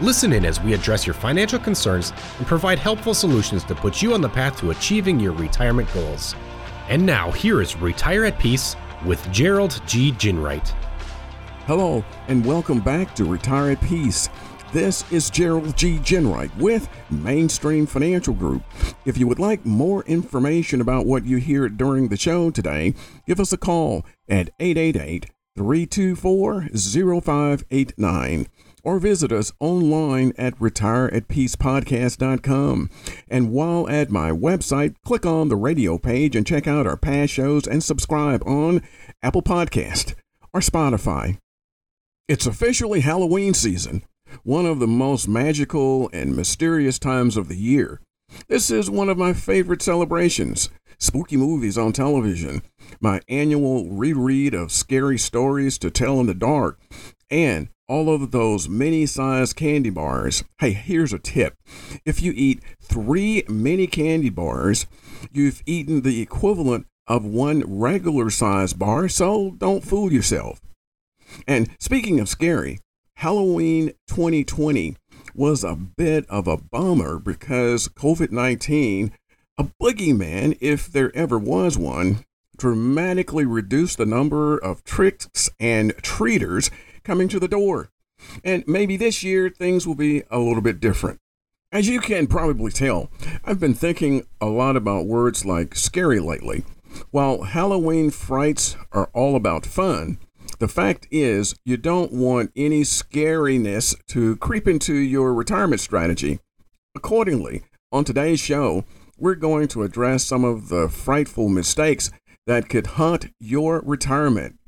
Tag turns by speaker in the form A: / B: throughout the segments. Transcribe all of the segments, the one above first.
A: Listen in as we address your financial concerns and provide helpful solutions to put you on the path to achieving your retirement goals. And now, here is Retire at Peace with Gerald G. Ginwright.
B: Hello, and welcome back to Retire at Peace. This is Gerald G. Ginwright with Mainstream Financial Group. If you would like more information about what you hear during the show today, give us a call at 888 324 0589 or visit us online at retireatpeacepodcast.com. And while at my website, click on the radio page and check out our past shows and subscribe on Apple Podcast or Spotify. It's officially Halloween season, one of the most magical and mysterious times of the year. This is one of my favorite celebrations. Spooky movies on television, my annual reread of scary stories to tell in the dark, and all of those mini sized candy bars. Hey, here's a tip if you eat three mini candy bars, you've eaten the equivalent of one regular sized bar, so don't fool yourself. And speaking of scary, Halloween 2020 was a bit of a bummer because COVID 19, a boogeyman, if there ever was one, dramatically reduced the number of tricks and treaters coming to the door. And maybe this year things will be a little bit different. As you can probably tell, I've been thinking a lot about words like scary lately. While Halloween frights are all about fun, the fact is you don't want any scariness to creep into your retirement strategy. Accordingly, on today's show, we're going to address some of the frightful mistakes that could haunt your retirement.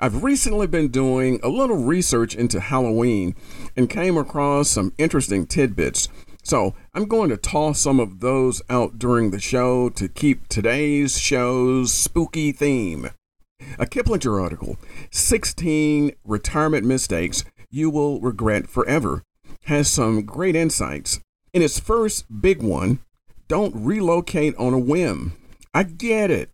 B: I've recently been doing a little research into Halloween and came across some interesting tidbits. So I'm going to toss some of those out during the show to keep today's show's spooky theme. A Kiplinger article, 16 Retirement Mistakes You Will Regret Forever, has some great insights. In its first big one, don't relocate on a whim. I get it.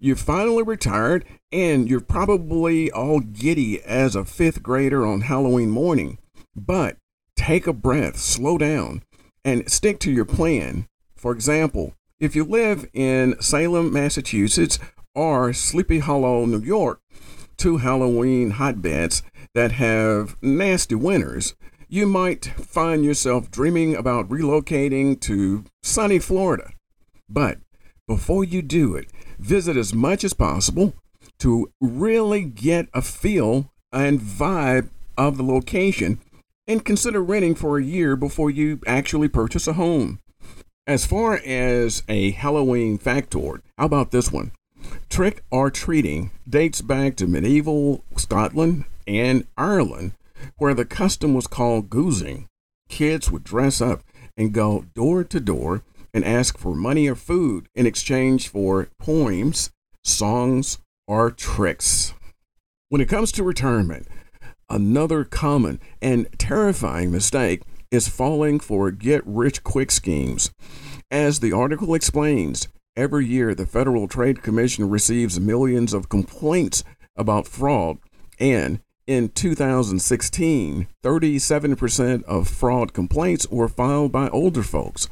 B: You finally retired and you're probably all giddy as a fifth grader on Halloween morning. But take a breath, slow down, and stick to your plan. For example, if you live in Salem, Massachusetts, or Sleepy Hollow, New York, two Halloween hotbeds that have nasty winters, you might find yourself dreaming about relocating to sunny Florida. But before you do it, visit as much as possible to really get a feel and vibe of the location and consider renting for a year before you actually purchase a home. As far as a Halloween factoid, how about this one? Trick or treating dates back to medieval Scotland and Ireland, where the custom was called goosing. Kids would dress up and go door to door and ask for money or food in exchange for poems, songs, or tricks. When it comes to retirement, another common and terrifying mistake is falling for get rich quick schemes. As the article explains, every year the Federal Trade Commission receives millions of complaints about fraud, and in 2016, 37% of fraud complaints were filed by older folks.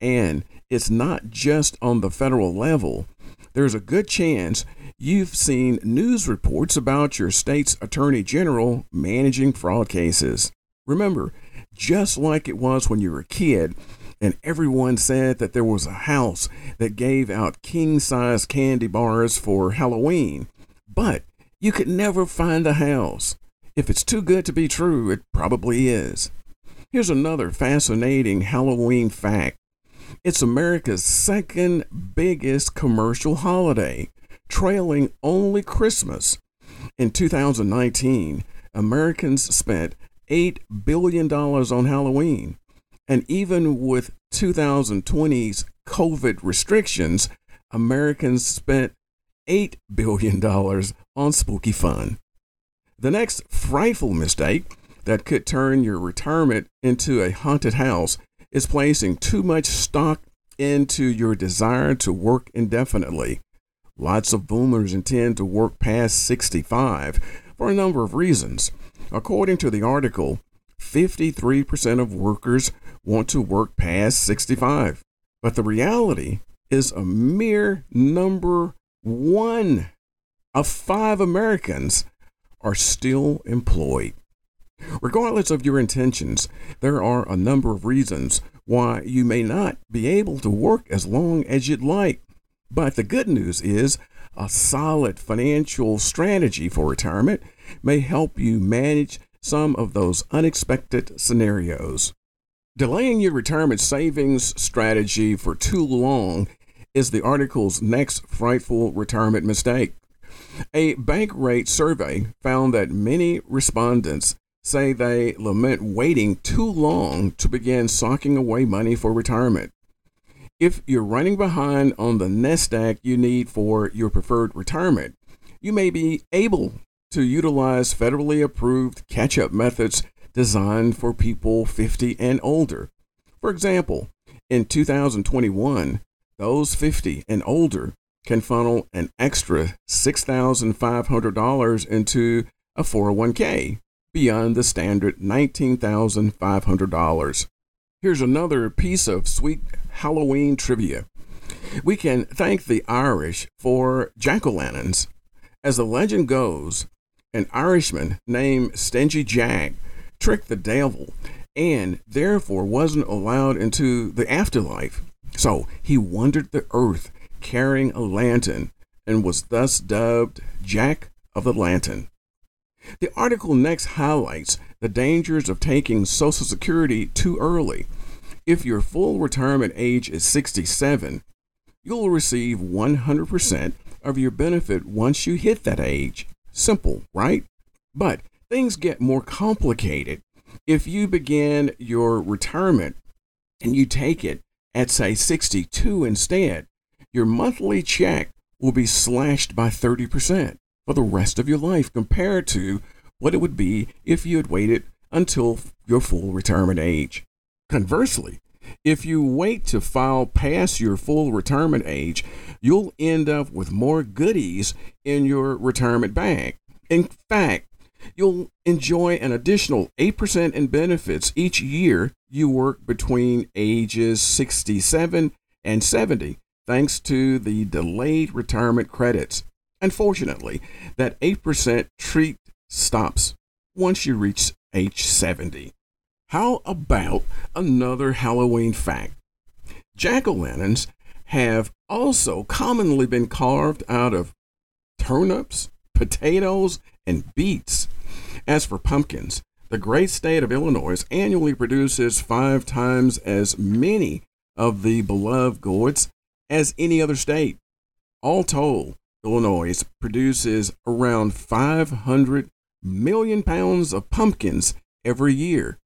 B: And it's not just on the federal level. There's a good chance You've seen news reports about your state's attorney general managing fraud cases. Remember, just like it was when you were a kid, and everyone said that there was a house that gave out king size candy bars for Halloween, but you could never find the house. If it's too good to be true, it probably is. Here's another fascinating Halloween fact it's America's second biggest commercial holiday trailing only Christmas. In 2019, Americans spent $8 billion on Halloween. And even with 2020's COVID restrictions, Americans spent $8 billion on spooky fun. The next frightful mistake that could turn your retirement into a haunted house is placing too much stock into your desire to work indefinitely. Lots of boomers intend to work past 65 for a number of reasons. According to the article, 53% of workers want to work past 65. But the reality is a mere number one of five Americans are still employed. Regardless of your intentions, there are a number of reasons why you may not be able to work as long as you'd like. But the good news is a solid financial strategy for retirement may help you manage some of those unexpected scenarios. Delaying your retirement savings strategy for too long is the article's next frightful retirement mistake. A Bankrate survey found that many respondents say they lament waiting too long to begin socking away money for retirement. If you're running behind on the nest egg you need for your preferred retirement, you may be able to utilize federally approved catch up methods designed for people 50 and older. For example, in 2021, those 50 and older can funnel an extra $6,500 into a 401k beyond the standard $19,500. Here's another piece of sweet Halloween trivia. We can thank the Irish for jack o' lanterns. As the legend goes, an Irishman named Stingy Jack tricked the devil and therefore wasn't allowed into the afterlife. So he wandered the earth carrying a lantern and was thus dubbed Jack of the Lantern. The article next highlights the dangers of taking Social Security too early. If your full retirement age is 67, you'll receive 100% of your benefit once you hit that age. Simple, right? But things get more complicated. If you begin your retirement and you take it at, say, 62 instead, your monthly check will be slashed by 30% for the rest of your life compared to what it would be if you had waited until your full retirement age. Conversely, if you wait to file past your full retirement age, you'll end up with more goodies in your retirement bag. In fact, you'll enjoy an additional 8% in benefits each year you work between ages 67 and 70, thanks to the delayed retirement credits. Unfortunately, that 8% treat stops once you reach age 70. How about another Halloween fact? Jack o' lanterns have also commonly been carved out of turnips, potatoes, and beets. As for pumpkins, the great state of Illinois annually produces five times as many of the beloved gourds as any other state. All told, Illinois produces around 500 million pounds of pumpkins every year.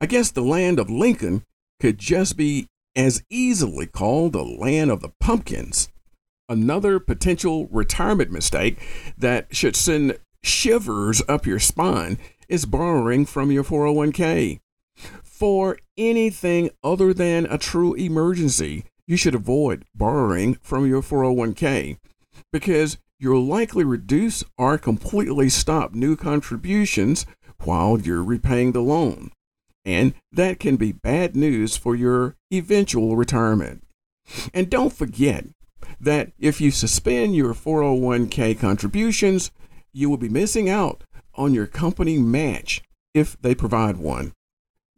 B: I guess the land of Lincoln could just be as easily called the land of the pumpkins. Another potential retirement mistake that should send shivers up your spine is borrowing from your 401k. For anything other than a true emergency, you should avoid borrowing from your 401k because you'll likely reduce or completely stop new contributions while you're repaying the loan. And that can be bad news for your eventual retirement. And don't forget that if you suspend your 401k contributions, you will be missing out on your company match if they provide one.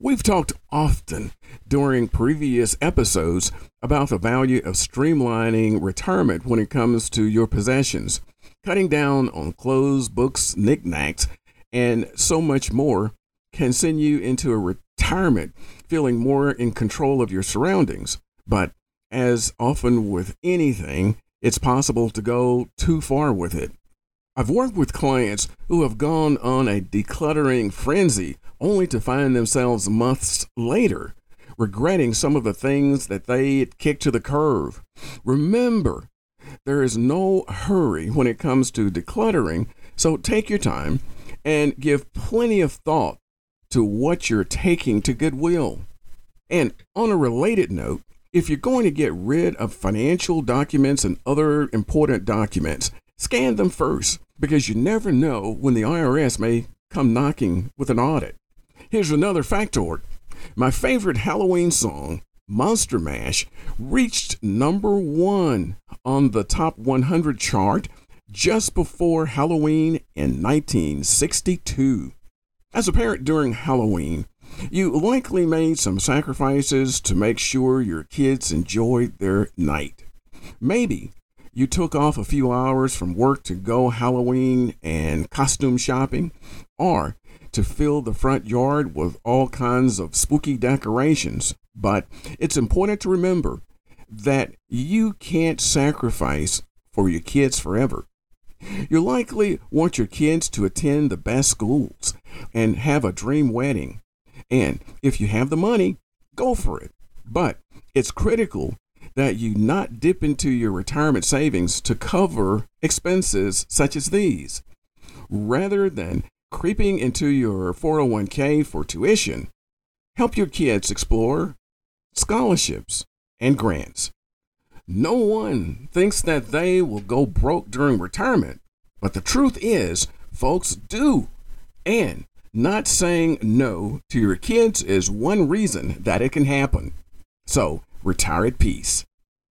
B: We've talked often during previous episodes about the value of streamlining retirement when it comes to your possessions, cutting down on clothes, books, knickknacks, and so much more can send you into a retirement feeling more in control of your surroundings. But as often with anything, it's possible to go too far with it. I've worked with clients who have gone on a decluttering frenzy only to find themselves months later regretting some of the things that they kicked to the curb. Remember, there is no hurry when it comes to decluttering, so take your time and give plenty of thought to what you're taking to Goodwill. And on a related note, if you're going to get rid of financial documents and other important documents, scan them first because you never know when the IRS may come knocking with an audit. Here's another factoid my favorite Halloween song, Monster Mash, reached number one on the top 100 chart just before Halloween in 1962. As a parent during Halloween, you likely made some sacrifices to make sure your kids enjoyed their night. Maybe you took off a few hours from work to go Halloween and costume shopping, or to fill the front yard with all kinds of spooky decorations. But it's important to remember that you can't sacrifice for your kids forever. You likely want your kids to attend the best schools and have a dream wedding. And if you have the money, go for it. But it's critical that you not dip into your retirement savings to cover expenses such as these. Rather than creeping into your 401k for tuition, help your kids explore scholarships and grants. No one thinks that they will go broke during retirement, but the truth is, folks do. And not saying no to your kids is one reason that it can happen. So, retire at peace.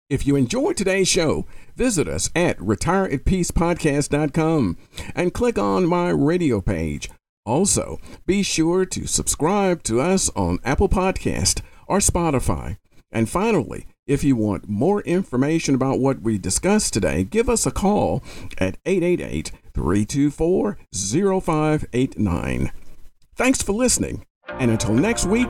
B: If you enjoyed today's show, visit us at retireatpeacepodcast.com and click on my radio page. Also, be sure to subscribe to us on Apple Podcast or Spotify. And finally, if you want more information about what we discussed today, give us a call at 888 324 0589. Thanks for listening. And until next week,